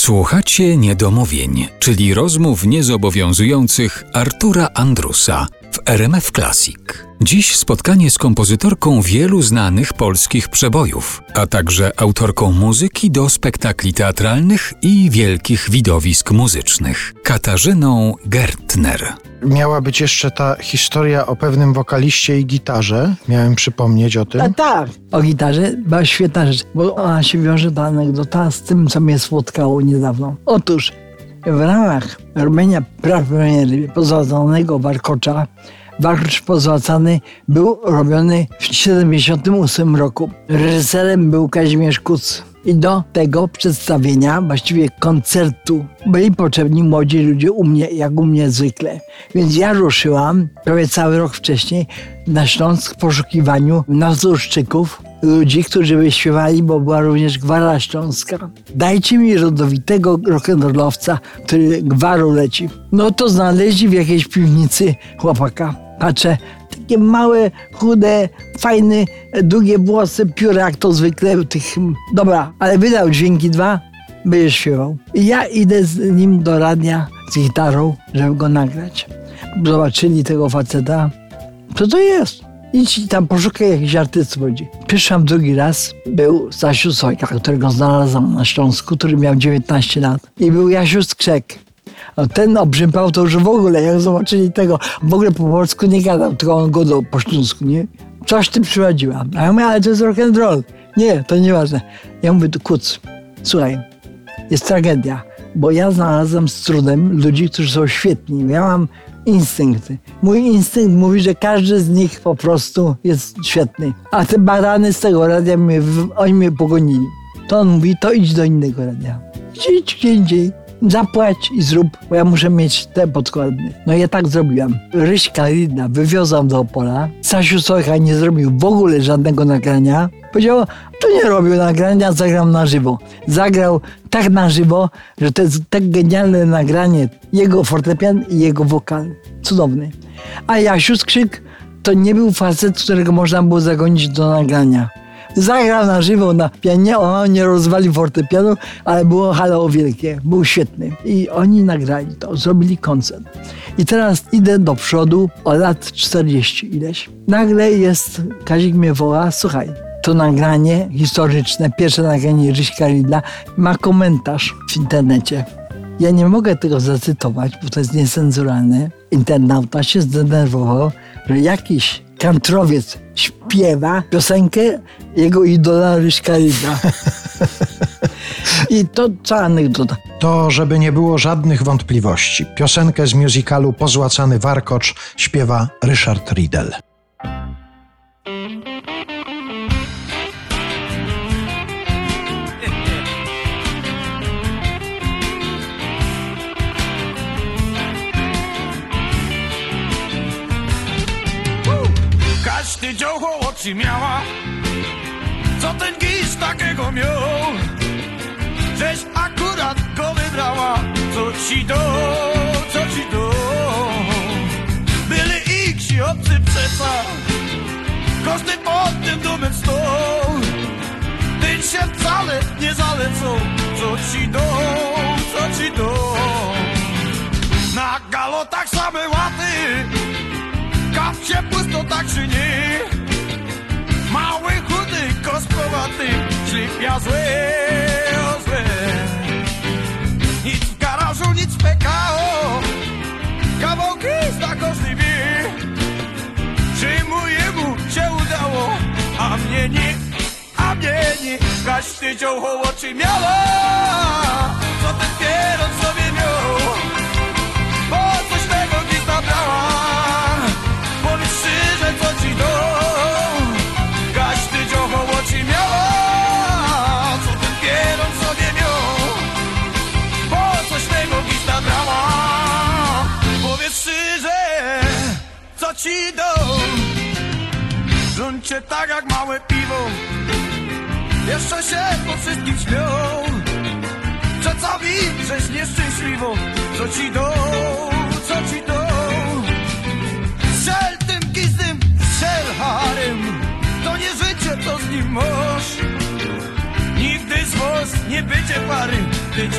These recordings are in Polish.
Słuchacie niedomówień, czyli rozmów niezobowiązujących Artura Andrusa w RMF Classic. Dziś spotkanie z kompozytorką wielu znanych polskich przebojów, a także autorką muzyki do spektakli teatralnych i wielkich widowisk muzycznych, Katarzyną Gertner. Miała być jeszcze ta historia o pewnym wokaliście i gitarze. Miałem przypomnieć o tym. A tak, o gitarze była świetna rzecz, bo ona się wiąże ta anegdota z tym, co mnie spotkało niedawno. Otóż w ramach robienia praw pozłacanego warkocza Warkocz pozłacany był robiony w 1978 roku. Reżyserem był Kazimierz Kuc. I do tego przedstawienia, właściwie koncertu, byli potrzebni młodzi ludzie u mnie, jak u mnie zwykle. Więc ja ruszyłam prawie cały rok wcześniej na Śląsk w poszukiwaniu nazurszczyków, ludzi, którzy by śpiewali, bo była również gwara śląska. Dajcie mi rodowitego rock'n'rollowca, który gwaru leci. No to znaleźli w jakiejś piwnicy chłopaka. Patrzę, takie małe, chude, fajne, długie włosy, pióra jak to zwykle tych... Dobra, ale wydał dźwięki dwa, będziesz śpiewał. I ja idę z nim do radia z gitarą, żeby go nagrać. Zobaczyli tego faceta. Co to jest? Idź tam poszukaj jakichś artystów ludzi. Drugi raz, był Stasiu Sojka, którego znalazłam na Śląsku, który miał 19 lat. I był Jasiu Skrzek. A ten obrzępał to już w ogóle, jak zobaczyli tego, w ogóle po polsku nie gadał, tylko on godał po śląsku, nie? Coś ty przychodziła. A ja mówię, ale to jest rock and roll. Nie, to nieważne. Ja mówię, kuc, słuchaj, jest tragedia, bo ja znalazłem z trudem ludzi, którzy są świetni. Ja mam instynkty. Mój instynkt mówi, że każdy z nich po prostu jest świetny. A te barany z tego radia, mnie, oni mnie pogonili. To on mówi, to idź do innego radia. Idź gdzie indziej. Zapłać i zrób, bo ja muszę mieć te podkłady. No ja tak zrobiłam. Ryśka Lidna wywiozłam do Opola. Stasiu Sojka nie zrobił w ogóle żadnego nagrania. Powiedział, to nie robił nagrania, zagram na żywo. Zagrał tak na żywo, że to jest tak genialne nagranie. Jego fortepian i jego wokal. Cudowny. A Jasiu Skrzyk to nie był facet, którego można było zagonić do nagrania. Zagrał na żywo na pianie, on nie rozwalił fortepianu, ale było halo wielkie, był świetny. I oni nagrali to, zrobili koncert. I teraz idę do przodu o lat 40 ileś. Nagle jest, Kazik mnie woła, słuchaj, to nagranie historyczne, pierwsze nagranie Ryśka Ridla ma komentarz w internecie. Ja nie mogę tego zacytować, bo to jest niecenzuralne. Internauta się zdenerwował, że jakiś kantrowiec śpiewa piosenkę jego idola Ryśka Ridla. I to co anegdota. To, żeby nie było żadnych wątpliwości. Piosenkę z musicalu Pozłacany Warkocz śpiewa Ryszard Riedel. Dziołcho oczy miała. Co ten gisz takiego miał? Żeś akurat go wybrała. Co ci do, co ci do? Byli i ksi obcy przeca Każdy pod tym domem stał Ten się wcale nie zalecą. Co ci do, co ci do? Na galotach same łaty. Kaw się pusto tak czy nie Mały, chudy, kosprowaty Ślipia złe, o złe. Nic w garażu, nic w PKO Kawałki zna każdy wie Że mojemu się udało A mnie nie, a mnie nie. Każdy dziołcho oczy miała? Co ten Żądźcie tak jak małe piwo. Jeszcze się po wszystkim śmią Że cały żeś nieszczęśliwą Co ci do, co ci do? Strzel tym gizdym, strzel harem. To nie życie, co z nim masz. Nigdy z was nie będzie pary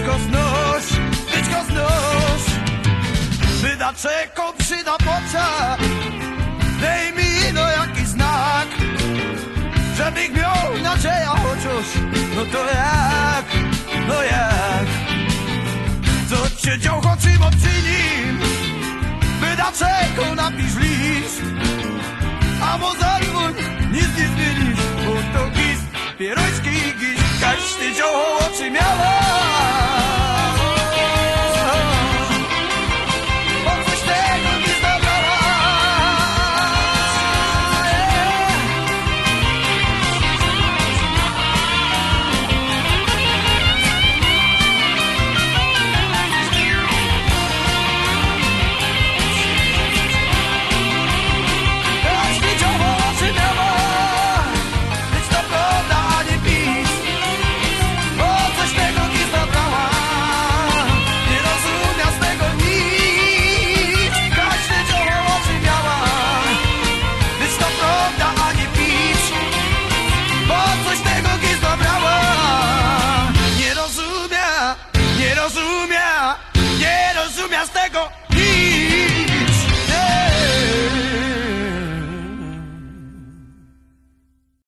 go znoś, go znoś Wyda czeko, przyda poca Dej mi No to jak, no jak? Co cię działko czym obczyni Wydaczego napisz list. A mozaik nic nie zmienisz Bo to gist, pieroński gist. Każdy działko oczy miała